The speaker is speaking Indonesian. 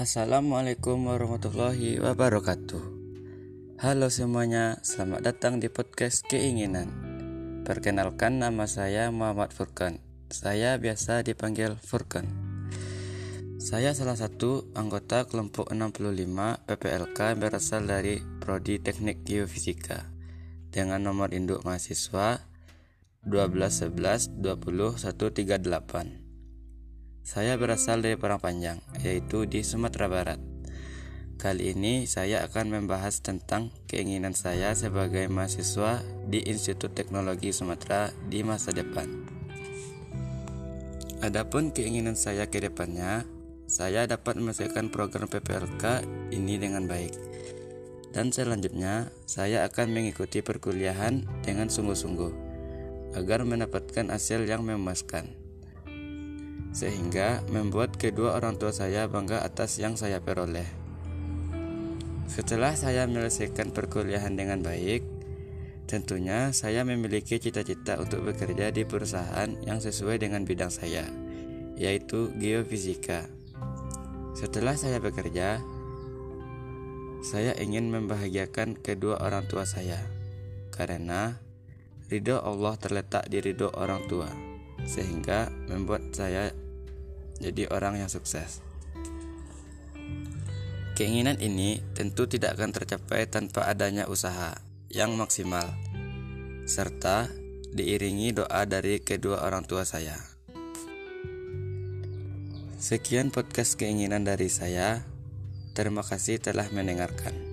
Assalamualaikum warahmatullahi wabarakatuh. Halo semuanya, selamat datang di podcast Keinginan. Perkenalkan nama saya Muhammad Furkan. Saya biasa dipanggil Furkan. Saya salah satu anggota kelompok 65 PPLK berasal dari Prodi Teknik Geofisika dengan nomor induk mahasiswa 1211 20138. Saya berasal dari Parangpanjang, yaitu di Sumatera Barat. Kali ini saya akan membahas tentang keinginan saya sebagai mahasiswa di Institut Teknologi Sumatera di masa depan. Adapun keinginan saya ke depannya, saya dapat menyelesaikan program PPLK ini dengan baik. Dan selanjutnya, saya akan mengikuti perkuliahan dengan sungguh-sungguh agar mendapatkan hasil yang memuaskan sehingga membuat kedua orang tua saya bangga atas yang saya peroleh. Setelah saya menyelesaikan perkuliahan dengan baik, tentunya saya memiliki cita-cita untuk bekerja di perusahaan yang sesuai dengan bidang saya, yaitu geofisika. Setelah saya bekerja, saya ingin membahagiakan kedua orang tua saya, karena ridho Allah terletak di ridho orang tua sehingga membuat saya jadi orang yang sukses. Keinginan ini tentu tidak akan tercapai tanpa adanya usaha yang maksimal, serta diiringi doa dari kedua orang tua saya. Sekian podcast keinginan dari saya. Terima kasih telah mendengarkan.